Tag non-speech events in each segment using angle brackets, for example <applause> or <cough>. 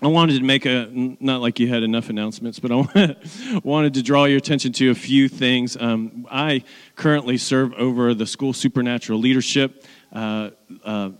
I wanted to make a, not like you had enough announcements, but I <laughs> wanted to draw your attention to a few things. Um, I currently serve over the school supernatural leadership. Uh, uh,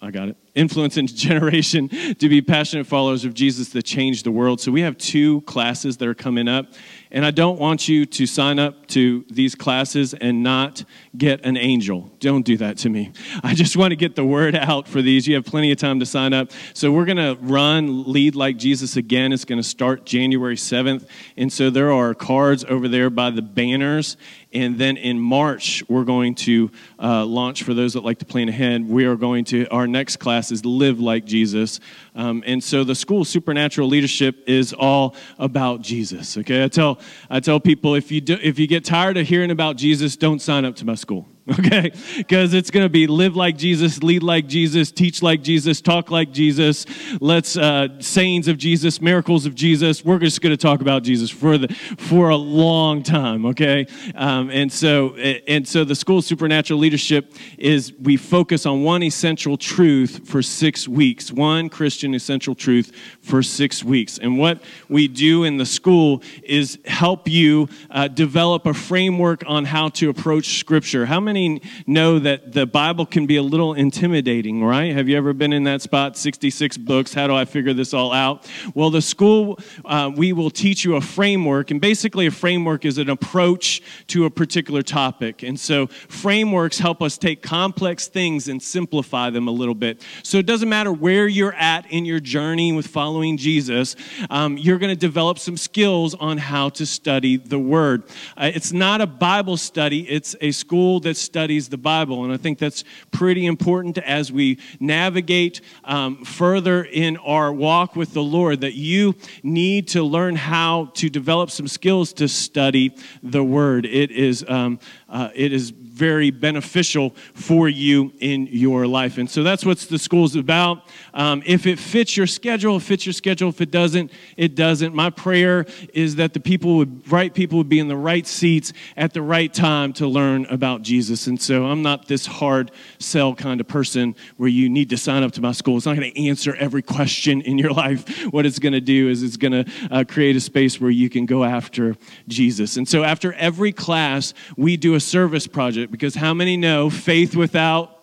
I got it. Influencing <laughs> generation to be passionate followers of Jesus that change the world. So we have two classes that are coming up. And I don't want you to sign up to these classes and not get an angel. Don't do that to me. I just want to get the word out for these. You have plenty of time to sign up. So we're going to run Lead Like Jesus again. It's going to start January 7th. And so there are cards over there by the banners. And then in March, we're going to uh, launch, for those that like to plan ahead, we are going to, our next class is Live Like Jesus. Um, and so the school supernatural leadership is all about Jesus. Okay, I tell I tell people if you do, if you get tired of hearing about Jesus, don't sign up to my school. <laughs> okay? Because it's going to be live like Jesus, lead like Jesus, teach like Jesus, talk like Jesus. Let's uh, sayings of Jesus, miracles of Jesus. We're just going to talk about Jesus for the for a long time, okay? Um, and so and so the school supernatural leadership is we focus on one essential truth for six weeks, one Christian essential truth for six weeks. And what we do in the school is help you uh, develop a framework on how to approach Scripture. How many many know that the Bible can be a little intimidating, right? Have you ever been in that spot? 66 books. How do I figure this all out? Well, the school, uh, we will teach you a framework, and basically, a framework is an approach to a particular topic. And so, frameworks help us take complex things and simplify them a little bit. So, it doesn't matter where you're at in your journey with following Jesus, um, you're going to develop some skills on how to study the Word. Uh, it's not a Bible study, it's a school that's studies the Bible. And I think that's pretty important as we navigate um, further in our walk with the Lord, that you need to learn how to develop some skills to study the Word. It is, um, uh, it is very beneficial for you in your life. And so that's what the school's about. Um, if it fits your schedule, it fits your schedule. If it doesn't, it doesn't. My prayer is that the people would, right people would be in the right seats at the right time to learn about Jesus. And so I'm not this hard sell kind of person where you need to sign up to my school. It's not going to answer every question in your <laughs> life. What it's going to do is it's going to uh, create a space where you can go after Jesus. And so after every class, we do a service project because how many know faith without?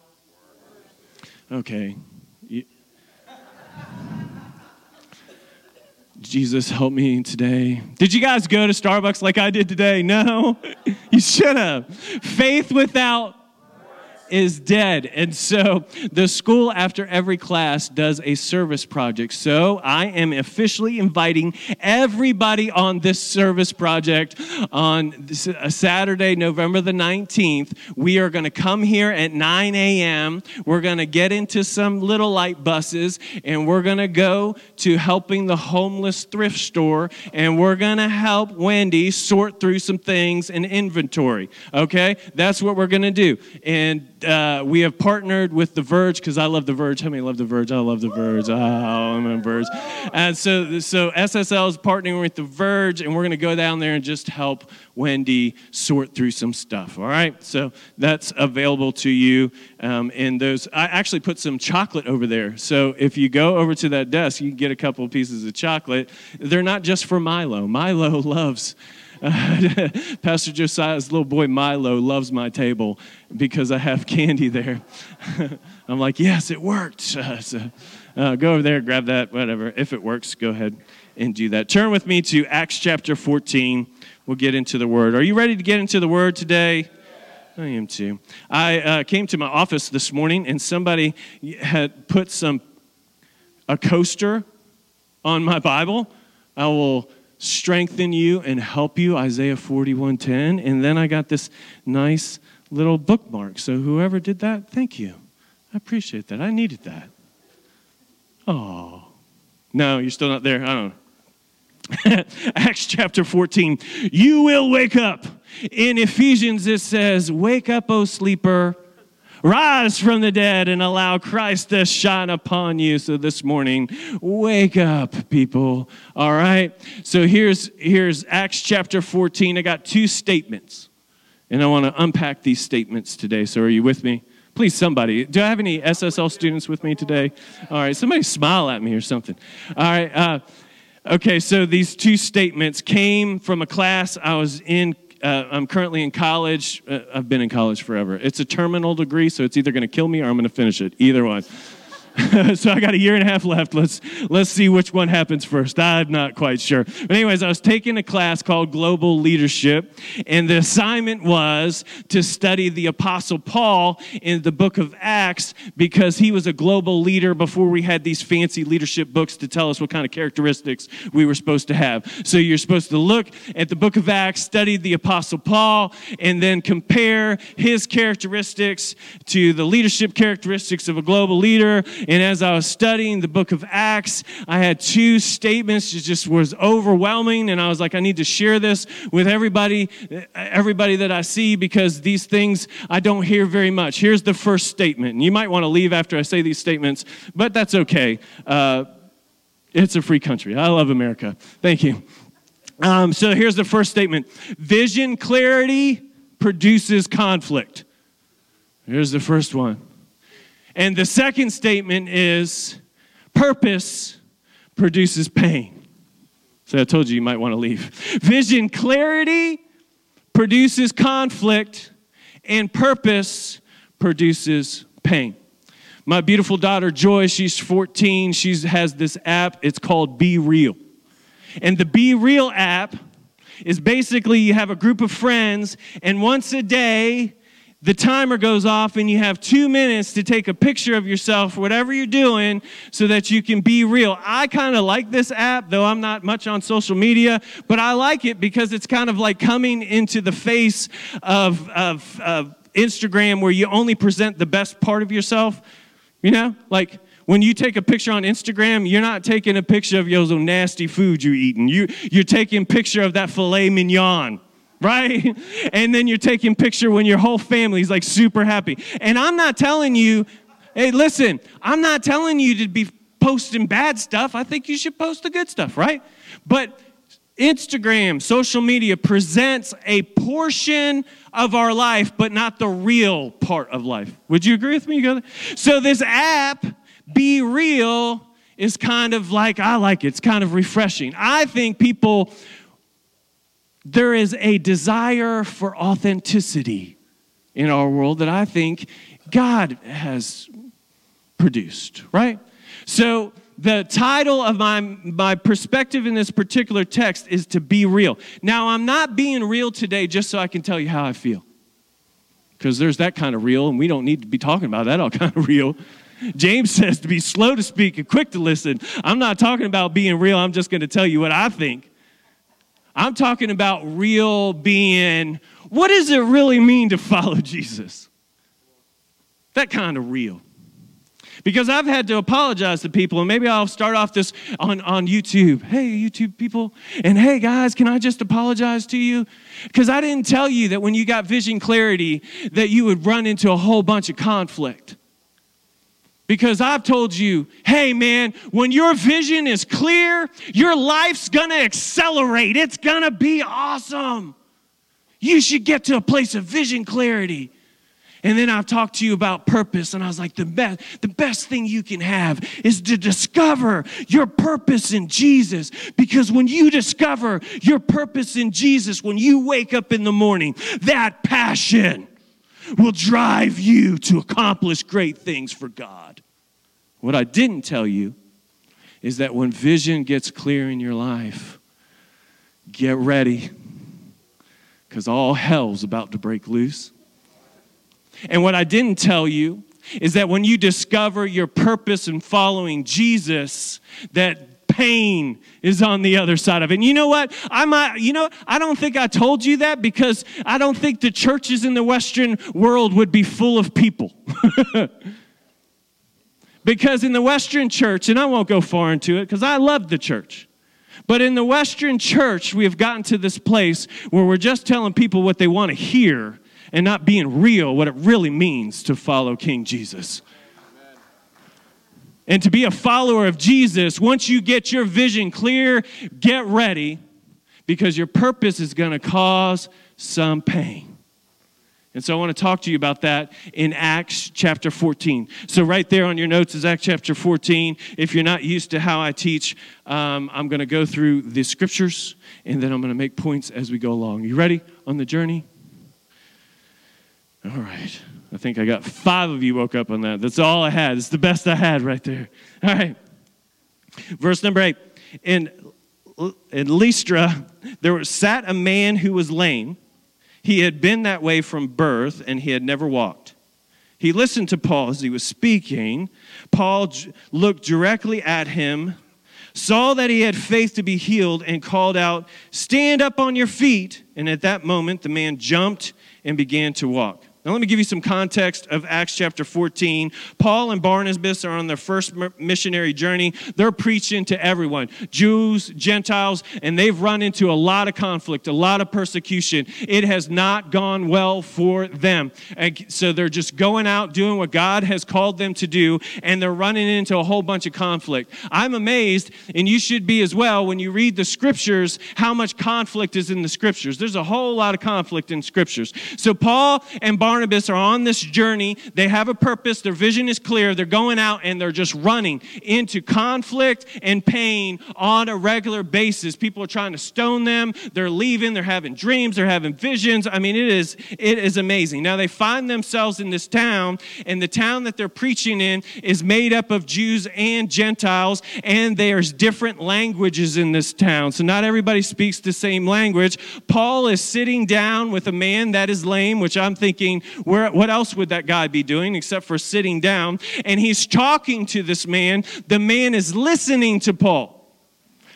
Okay. Jesus, help me today. Did you guys go to Starbucks like I did today? No? <laughs> you should have. Faith without is dead. And so the school, after every class, does a service project. So I am officially inviting everybody on this service project on a uh, Saturday, November the 19th. We are going to come here at 9 a.m. We're going to get into some little light buses and we're going to go to helping the homeless thrift store and we're going to help Wendy sort through some things in inventory. Okay? That's what we're going to do. And uh, we have partnered with The Verge because I love The Verge. How many love The Verge? I love The Verge. Oh, I'm a Verge. And so, so SSL is partnering with The Verge, and we're going to go down there and just help Wendy sort through some stuff. All right? So that's available to you. Um, and those, I actually put some chocolate over there. So if you go over to that desk, you can get a couple of pieces of chocolate. They're not just for Milo. Milo <laughs> loves <laughs> Pastor Josiah's little boy Milo loves my table because I have candy there. <laughs> I'm like, yes, it worked. <laughs> So, uh, go over there, grab that, whatever. If it works, go ahead and do that. Turn with me to Acts chapter 14. We'll get into the word. Are you ready to get into the word today? I am too. I uh, came to my office this morning and somebody had put some a coaster on my Bible. I will strengthen you and help you, Isaiah 41:10. And then I got this nice little bookmark. So whoever did that, thank you. I appreciate that. I needed that. Oh. No, you're still not there. I don't know. <laughs> Acts chapter 14. You will wake up. In Ephesians, it says, Wake up, O sleeper Rise from the dead and allow Christ to shine upon you. So this morning, wake up, people. All right. So here's here's Acts chapter 14. I got two statements. And I want to unpack these statements today. So are you with me? Please, somebody. Do I have any SSL students with me today? All right, somebody smile at me or something. All right. Uh, okay, so these two statements came from a class I was in. Uh, I'm currently in college. Uh, I've been in college forever. It's a terminal degree, so it's either going to kill me or I'm going to finish it. Either one. <laughs> so I got a year and a half left. Let's let's see which one happens first. I'm not quite sure. But anyways, I was taking a class called Global Leadership, and the assignment was to study the Apostle Paul in the book of Acts because he was a global leader before we had these fancy leadership books to tell us what kind of characteristics we were supposed to have. So you're supposed to look at the book of Acts, study the Apostle Paul, and then compare his characteristics to the leadership characteristics of a global leader and as I was studying the book of Acts, I had two statements. Just was overwhelming. And I was like, I need to share this with everybody, everybody that I see because these things I don't hear very much. Here's the first statement. And you might want to leave after I say these statements, but that's okay. Uh, it's a free country. I love America. Thank you. Um, so here's the first statement Vision clarity produces conflict. Here's the first one. And the second statement is purpose produces pain. So I told you you might want to leave. Vision clarity produces conflict, and purpose produces pain. My beautiful daughter Joy, she's 14. She has this app. It's called BeReal. And the BeReal app is basically you have a group of friends, and once a day, the timer goes off and you have two minutes to take a picture of yourself, whatever you're doing, so that you can be real. I kind of like this app, though I'm not much on social media, but I like it because it's kind of like coming into the face of, of, of Instagram where you only present the best part of yourself. You know, like when you take a picture on Instagram, you're not taking a picture of your nasty food you're eating. You, you're taking a picture of that filet mignon right? <laughs> And then you're taking picture when your whole family's like super happy. And I'm not telling you, hey, listen, I'm not telling you to be posting bad stuff. I think you should post the good stuff, right? But Instagram, social media presents a portion of our life, but not the real part of life. Would you agree with me? So this app, BeReal, is kind of like, I like it. It's kind of refreshing. I think people there is a desire for authenticity in our world that I think God has produced, right? So, the title of my, my perspective in this particular text is to be real. Now, I'm not being real today just so I can tell you how I feel. Because there's that kind of real, and we don't need to be talking about that all <laughs> kind of real. James says to be slow to speak and quick to listen. I'm not talking about being real, I'm just going to tell you what I think. I'm talking about real being. What does it really mean to follow Jesus? That kind of real. Because I've had to apologize to people, and maybe I'll start off this on, on YouTube. Hey, YouTube people, and hey, guys, can I just apologize to you? Because I didn't tell you that when you got vision clarity, that you would run into a whole bunch of conflict. Because I've told you, hey man, when your vision is clear, your life's gonna accelerate. It's gonna be awesome. You should get to a place of vision clarity. And then I've talked to you about purpose, and I was like, the best, the best thing you can have is to discover your purpose in Jesus. Because when you discover your purpose in Jesus, when you wake up in the morning, that passion will drive you to accomplish great things for God. What I didn't tell you is that when vision gets clear in your life, get ready because all hell's about to break loose. And what I didn't tell you is that when you discover your purpose in following Jesus, that pain is on the other side of it. And you know what? I might, you know, I don't think I told you that because I don't think the churches in the Western world would be full of people. <laughs> because in the Western church, and I won't go far into it because I love the church. But in the Western church, we have gotten to this place where we're just telling people what they want to hear and not being real, what it really means to follow King Jesus. And to be a follower of Jesus, once you get your vision clear, get ready because your purpose is going to cause some pain. And so I want to talk to you about that in Acts chapter 14. So, right there on your notes is Acts chapter 14. If you're not used to how I teach, um, I'm going to go through the scriptures and then I'm going to make points as we go along. You ready on the journey? All right. I think I got five of you woke up on that. That's all I had. It's the best I had right there. All right. Verse number eight. In, in Lystra, there sat a man who was lame he had been that way from birth and he had never walked. He listened to Paul as he was speaking. Paul looked directly at him, saw that he had faith to be healed, and called out, Stand up on your feet. And at that moment, the man jumped and began to walk. Now, let me give you some context of Acts chapter 14. Paul and Barnabas are on their first missionary journey. They're preaching to everyone Jews, Gentiles, and they've run into a lot of conflict, a lot of persecution. It has not gone well for them. And so they're just going out doing what God has called them to do, and they're running into a whole bunch of conflict. I'm amazed, and you should be as well, when you read the scriptures, how much conflict is in the scriptures. There's a whole lot of conflict in scriptures. So Paul and Barnabas Barnabas are on this journey. They have a purpose, their vision is clear. They're going out and they're just running into conflict and pain on a regular basis. People are trying to stone them. They're leaving, they're having dreams, they're having visions. I mean, it is it is amazing. Now they find themselves in this town, and the town that they're preaching in is made up of Jews and Gentiles, and there's different languages in this town. So not everybody speaks the same language. Paul is sitting down with a man that is lame, which I'm thinking where, what else would that guy be doing except for sitting down? And he's talking to this man. The man is listening to Paul.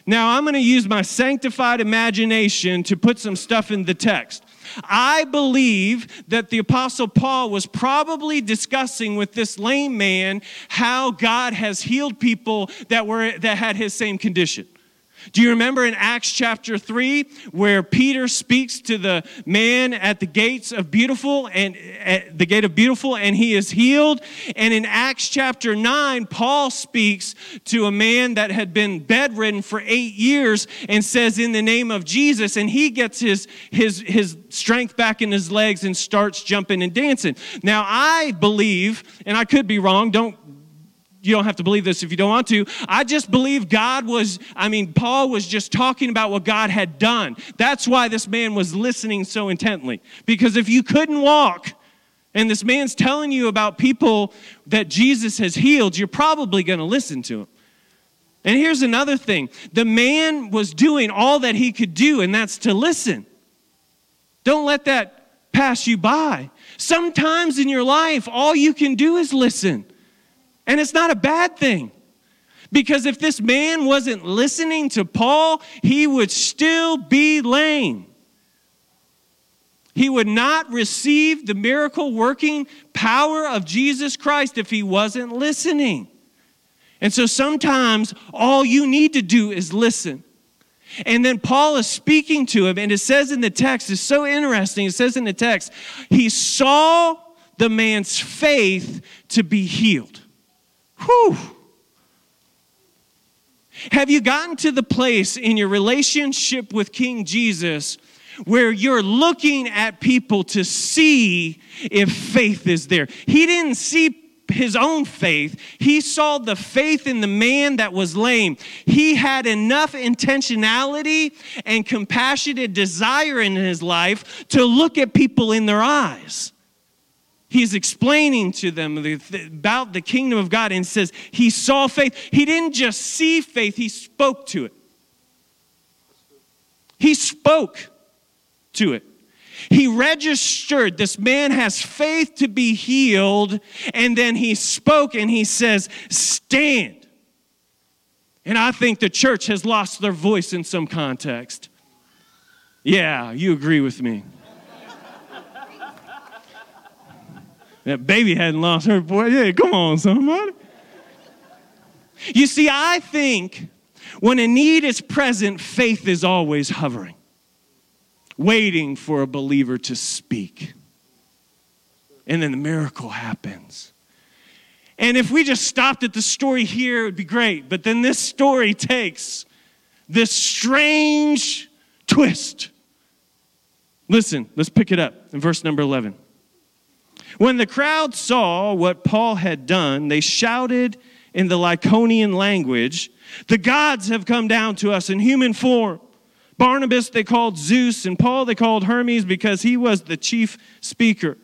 Now, I'm going to use my sanctified imagination to put some stuff in the text. I believe that the Apostle Paul was probably discussing with this lame man how God has healed people that, were, that had his same condition. Do you remember in Acts chapter 3 where Peter speaks to the man at the gates of beautiful and at the gate of beautiful and he is healed? And in Acts chapter 9, Paul speaks to a man that had been bedridden for 8 years and says in the name of Jesus and he gets his his his strength back in his legs and starts jumping and dancing. Now I believe and I could be wrong, don't you don't have to believe this if you don't want to. I just believe God was, I mean, Paul was just talking about what God had done. That's why this man was listening so intently. Because if you couldn't walk, and this man's telling you about people that Jesus has healed, you're probably going to listen to him. And here's another thing the man was doing all that he could do, and that's to listen. Don't let that pass you by. Sometimes in your life, all you can do is listen. And it's not a bad thing. Because if this man wasn't listening to Paul, he would still be lame. He would not receive the miracle working power of Jesus Christ if he wasn't listening. And so sometimes all you need to do is listen. And then Paul is speaking to him, and it says in the text, it's so interesting. It says in the text, he saw the man's faith to be healed. Whew. Have you gotten to the place in your relationship with King Jesus where you're looking at people to see if faith is there? He didn't see his own faith. He saw the faith in the man that was lame. He had enough intentionality and compassionate desire in his life to look at people in their eyes. He's explaining to them about the kingdom of God and says he saw faith. He didn't just see faith, he spoke to it. He spoke to it. He registered this man has faith to be healed, and then he spoke and he says, Stand. And I think the church has lost their voice in some context. Yeah, you agree with me. That baby hadn't lost her voice. Yeah, come on, somebody. You see, I think when a need is present, faith is always hovering, waiting for a believer to speak. And then the miracle happens. And if we just stopped at the story here, it would be great. But then this story takes this strange twist. Listen, let's pick it up in verse number 11. When the crowd saw what Paul had done, they shouted in the Lycaonian language, The gods have come down to us in human form. Barnabas they called Zeus, and Paul they called Hermes because he was the chief speaker.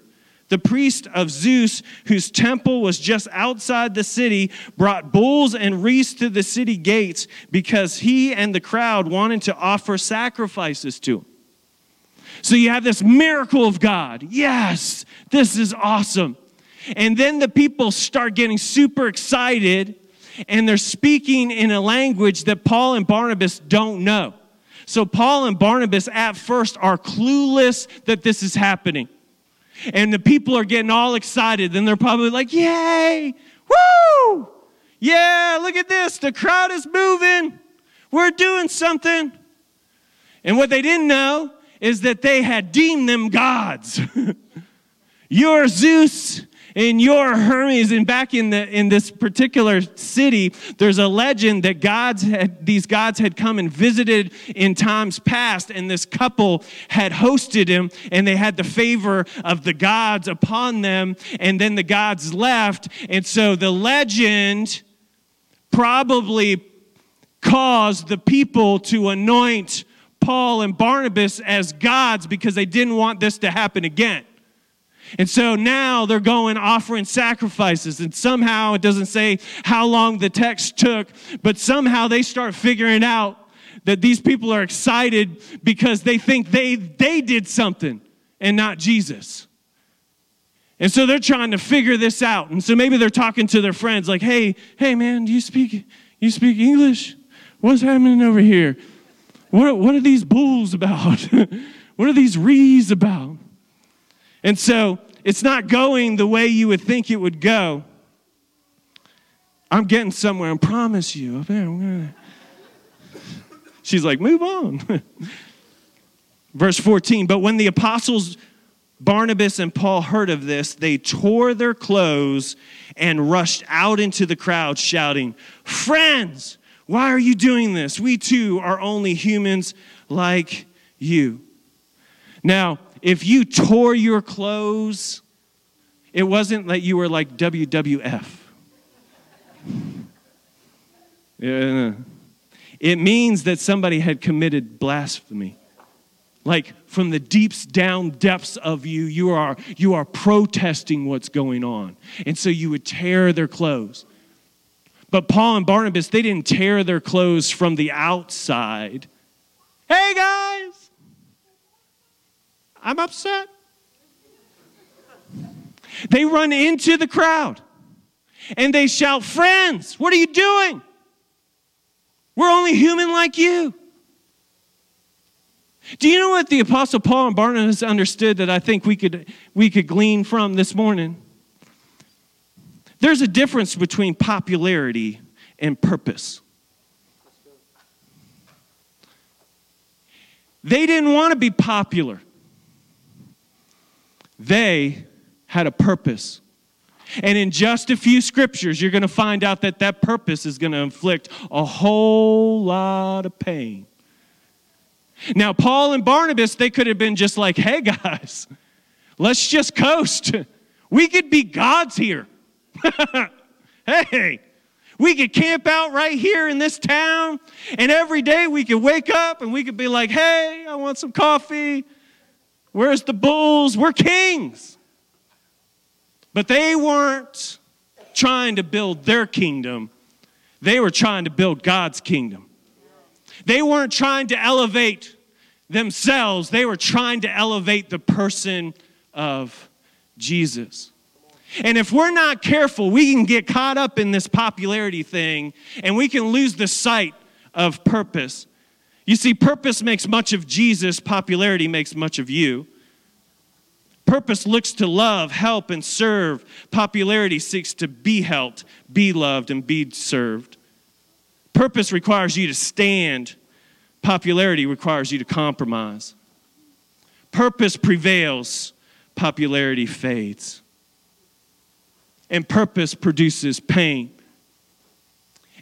The priest of Zeus, whose temple was just outside the city, brought bulls and wreaths to the city gates because he and the crowd wanted to offer sacrifices to him. So you have this miracle of God. Yes, this is awesome. And then the people start getting super excited and they're speaking in a language that Paul and Barnabas don't know. So Paul and Barnabas at first are clueless that this is happening. And the people are getting all excited. Then they're probably like, Yay! Woo! Yeah, look at this. The crowd is moving. We're doing something. And what they didn't know is that they had deemed them gods. <laughs> You're Zeus and your Hermes and back in the in this particular city, there's a legend that gods had these gods had come and visited in times past, and this couple had hosted him, and they had the favor of the gods upon them, and then the gods left, and so the legend probably caused the people to anoint Paul and Barnabas as gods because they didn't want this to happen again. And so now they're going offering sacrifices. And somehow it doesn't say how long the text took, but somehow they start figuring out that these people are excited because they think they, they did something and not Jesus. And so they're trying to figure this out. And so maybe they're talking to their friends like, hey, hey man, do you speak you speak English? What's happening over here? What, what are these bulls about? <laughs> what are these rees about? And so it's not going the way you would think it would go. I'm getting somewhere, I promise you. <laughs> She's like, move on. <laughs> Verse 14, but when the apostles Barnabas and Paul heard of this, they tore their clothes and rushed out into the crowd, shouting, Friends, why are you doing this? We too are only humans like you. Now, if you tore your clothes, it wasn't that you were like WWF. Yeah. It means that somebody had committed blasphemy. Like from the deeps down depths of you, you are, you are protesting what's going on. And so you would tear their clothes. But Paul and Barnabas, they didn't tear their clothes from the outside. Hey guys, I'm upset. They run into the crowd and they shout, Friends, what are you doing? We're only human like you. Do you know what the Apostle Paul and Barnabas understood that I think we could, we could glean from this morning? There's a difference between popularity and purpose. They didn't want to be popular. They had a purpose. And in just a few scriptures, you're going to find out that that purpose is going to inflict a whole lot of pain. Now, Paul and Barnabas, they could have been just like, hey guys, <laughs> let's just coast. <laughs> We could be gods here. <laughs> hey, we could camp out right here in this town, and every day we could wake up and we could be like, hey, I want some coffee. Where's the bulls? We're kings. But they weren't trying to build their kingdom, they were trying to build God's kingdom. They weren't trying to elevate themselves, they were trying to elevate the person of Jesus. And if we're not careful, we can get caught up in this popularity thing and we can lose the sight of purpose. You see, purpose makes much of Jesus, popularity makes much of you. Purpose looks to love, help, and serve. Popularity seeks to be helped, be loved, and be served. Purpose requires you to stand. Popularity requires you to compromise. Purpose prevails, popularity fades. And purpose produces pain.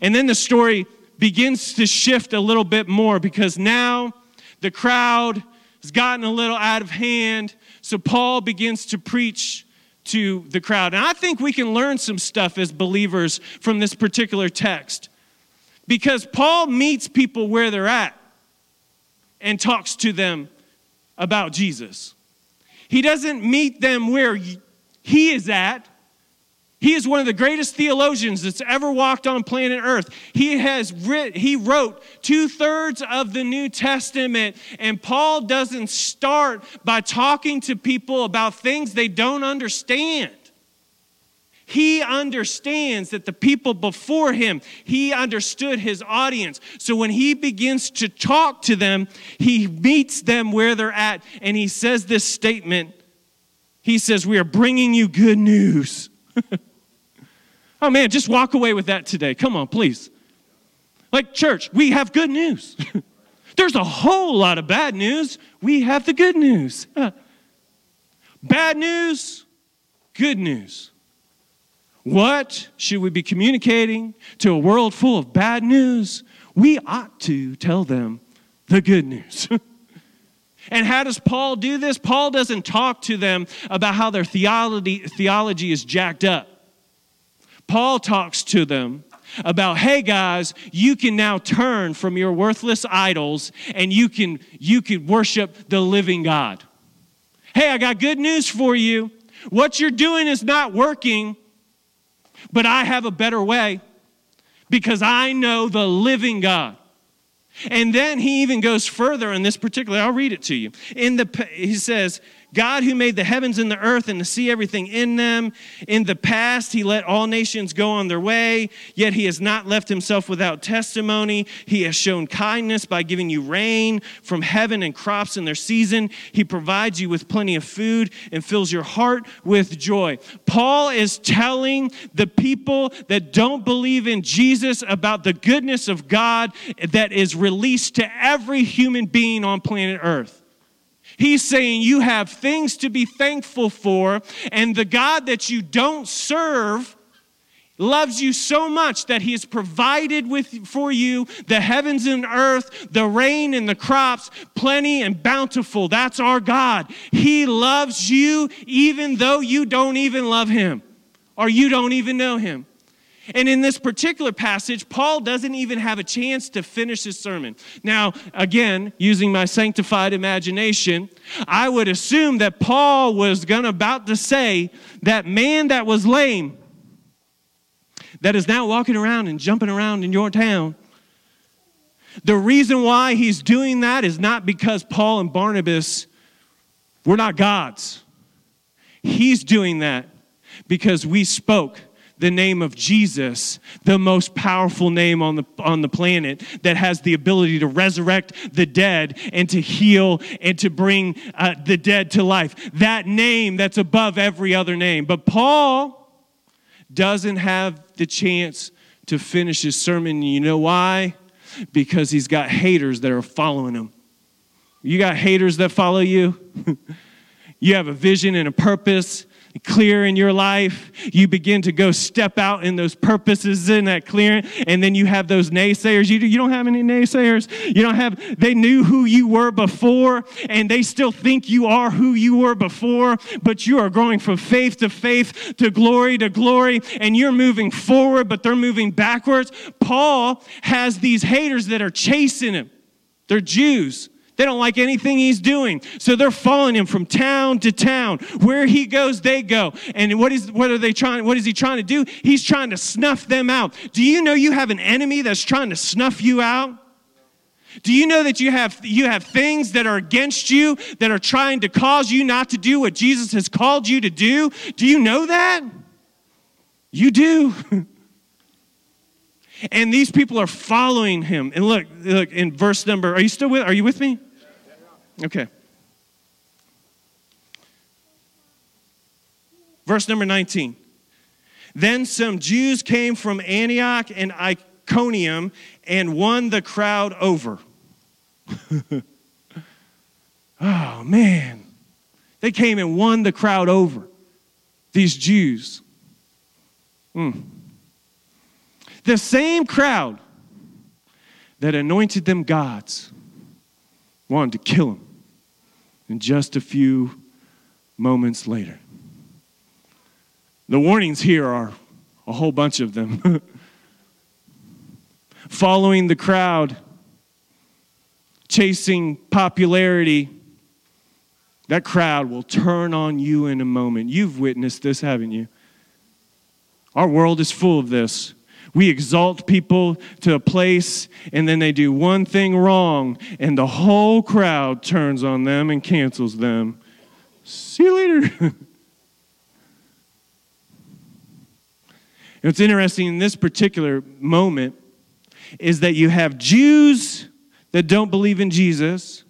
And then the story begins to shift a little bit more because now the crowd has gotten a little out of hand so Paul begins to preach to the crowd. And I think we can learn some stuff as believers from this particular text because Paul meets people where they're at and talks to them about Jesus. He doesn't meet them where he is at. He is one of the greatest theologians that's ever walked on planet Earth. He has writ, he wrote two thirds of the New Testament, and Paul doesn't start by talking to people about things they don't understand. He understands that the people before him, he understood his audience. So when he begins to talk to them, he meets them where they're at, and he says this statement. He says, We are bringing you good news. <laughs> Oh man, just walk away with that today. Come on, please. Like, church, we have good news. <laughs> There's a whole lot of bad news. We have the good news. <laughs> bad news, good news. What should we be communicating to a world full of bad news? We ought to tell them the good news. <laughs> and how does Paul do this? Paul doesn't talk to them about how their theology, theology is jacked up. Paul talks to them about hey guys you can now turn from your worthless idols and you can you can worship the living god. Hey i got good news for you. What you're doing is not working but i have a better way because i know the living god. And then he even goes further in this particular i'll read it to you. In the he says God who made the heavens and the earth and to see everything in them. In the past, he let all nations go on their way, yet he has not left himself without testimony. He has shown kindness by giving you rain from heaven and crops in their season. He provides you with plenty of food and fills your heart with joy. Paul is telling the people that don't believe in Jesus about the goodness of God that is released to every human being on planet earth. He's saying you have things to be thankful for, and the God that you don't serve loves you so much that he has provided with for you the heavens and earth the rain and the crops plenty and bountiful. That's our god. He loves you even though you don't even love him or you don't even know him and in this particular passage, Paul doesn't even have a chance to finish his sermon. Now, again, using my sanctified imagination, I would assume that Paul was going about to say that man that was lame, that is now walking around and jumping around in your town, the reason why he's doing that is not because Paul and Barnabas were not gods. He's doing that because we spoke the name of Jesus, the most powerful name on the, on the planet that has the ability to resurrect the dead and to heal and to bring uh, the dead to life. That name that's above every other name. But Paul doesn't have the chance to finish his sermon. You know why? Because he's got haters that are following him. You got haters that follow you. <laughs> you have a vision and a purpose clear in your life, you begin to go step out in those purposes in that clearing, and then you have those naysayers. You, you don't have any naysayers. You don't have, they knew who you were before, and they still think you are who you were before, but you are growing from faith to faith, to glory to glory, and you're moving forward, but they're moving backwards. Paul has these haters that are chasing him. They're Jews. They don't like anything he's doing. So they're following him from town to town. Where he goes, they go. And what is what are they trying what is he trying to do? He's trying to snuff them out. Do you know you have an enemy that's trying to snuff you out? Do you know that you have you have things that are against you that are trying to cause you not to do what Jesus has called you to do? Do you know that? You do. <laughs> and these people are following him. And look, look in verse number. Are you still with? Are you with me? Okay. Verse number 19. Then some Jews came from Antioch and Iconium and won the crowd over. <laughs> oh, man. They came and won the crowd over, these Jews. Mm. The same crowd that anointed them gods wanted to kill him. And just a few moments later, The warnings here are a whole bunch of them. <laughs> Following the crowd, chasing popularity, that crowd will turn on you in a moment. You've witnessed this, haven't you? Our world is full of this. We exalt people to a place, and then they do one thing wrong, and the whole crowd turns on them and cancels them. See you later. <laughs> What's interesting in this particular moment is that you have Jews that don't believe in Jesus,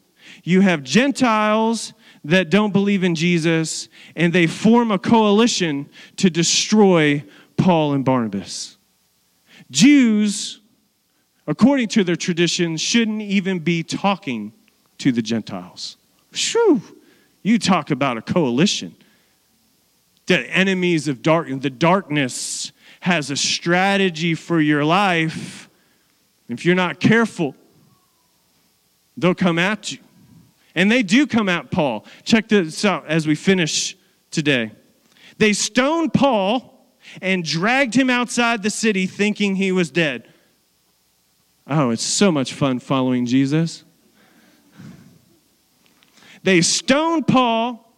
you have Gentiles that don't believe in Jesus, and they form a coalition to destroy Paul and Barnabas. Jews, according to their tradition, shouldn't even be talking to the Gentiles. Shoo! You talk about a coalition. The enemies of darkness, the darkness has a strategy for your life. If you're not careful, they'll come at you. And they do come at Paul. Check this out as we finish today. They stone Paul and dragged him outside the city thinking he was dead. Oh, it's so much fun following Jesus. They stoned Paul,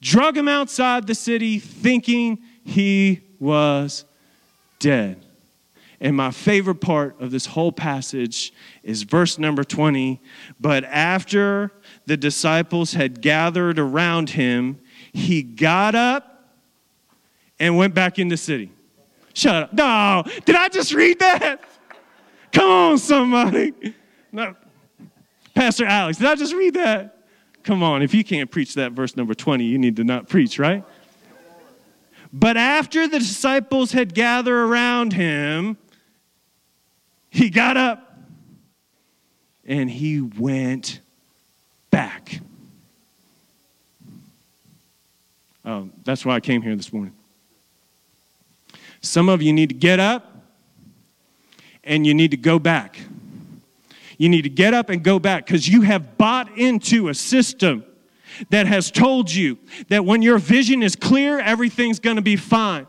drug him outside the city thinking he was dead. And my favorite part of this whole passage is verse number 20. But after the disciples had gathered around him, he got up and went back in the city. Shut up. No, did I just read that? Come on, somebody. No. Pastor Alex, did I just read that? Come on, if you can't preach that verse number 20, you need to not preach, right? But after the disciples had gathered around him, he got up and he went back. Oh, that's why I came here this morning. Some of you need to get up and you need to go back. You need to get up and go back because you have bought into a system that has told you that when your vision is clear, everything's going to be fine.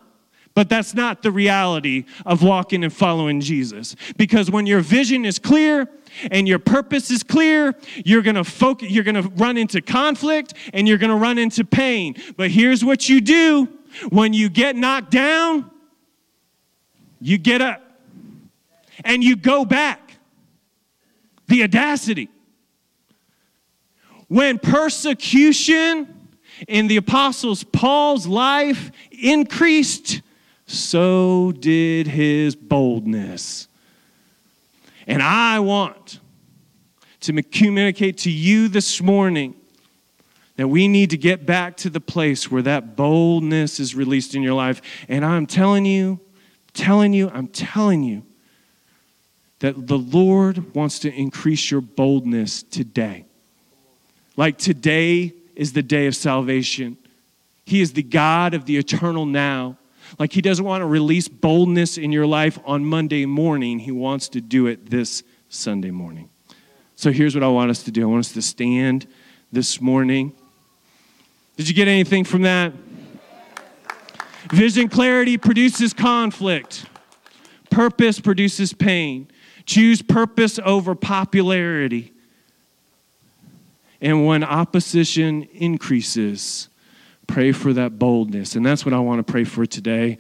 But that's not the reality of walking and following Jesus. Because when your vision is clear and your purpose is clear, you're going to focus you're going to run into conflict and you're going to run into pain. But here's what you do when you get knocked down, you get up and you go back. The audacity. When persecution in the apostles Paul's life increased, so did his boldness. And I want to communicate to you this morning that we need to get back to the place where that boldness is released in your life. And I'm telling you, telling you, I'm telling you that the Lord wants to increase your boldness today. Like today is the day of salvation. He is the God of the eternal now. Like He doesn't want to release boldness in your life on Monday morning, He wants to do it this Sunday morning. So here's what I want us to do I want us to stand this morning. Did you get anything from that? Vision clarity produces conflict, purpose produces pain. Choose purpose over popularity. And when opposition increases, pray for that boldness. And that's what I want to pray for today.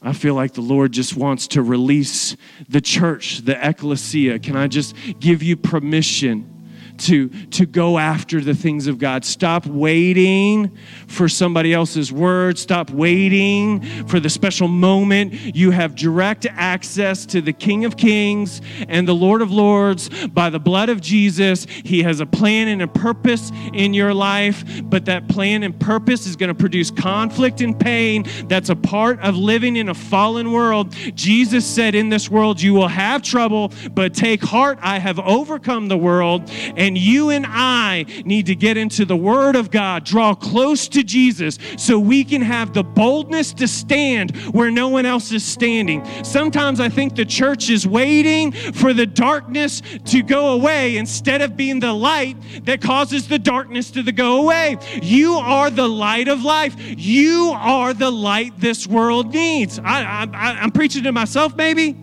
I feel like the Lord just wants to release the church, the ecclesia. Can I just give you permission? To, to go after the things of God. Stop waiting for somebody else's word. Stop waiting for the special moment. You have direct access to the King of Kings and the Lord of Lords by the blood of Jesus. He has a plan and a purpose in your life, but that plan and purpose is going to produce conflict and pain. That's a part of living in a fallen world. Jesus said, In this world you will have trouble, but take heart, I have overcome the world. And And you and I need to get into the Word of God, draw close to Jesus so we can have the boldness to stand where no one else is standing. Sometimes I think the church is waiting for the darkness to go away instead of being the light that causes the darkness to go away. You are the light of life. You are the light this world needs. I, I, I'm preaching to myself, maybe.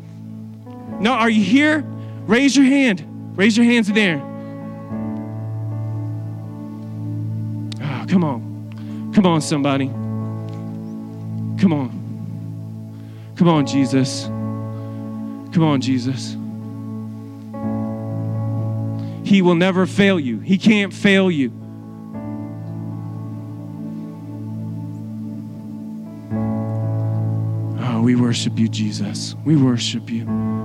No, are you here? Raise your hand. Raise your hands in there. Oh, come on. Come on, somebody. Come on. Come on, Jesus. Come on, Jesus. He will never fail you. He can't fail you. Oh, we worship you, Jesus. We worship you.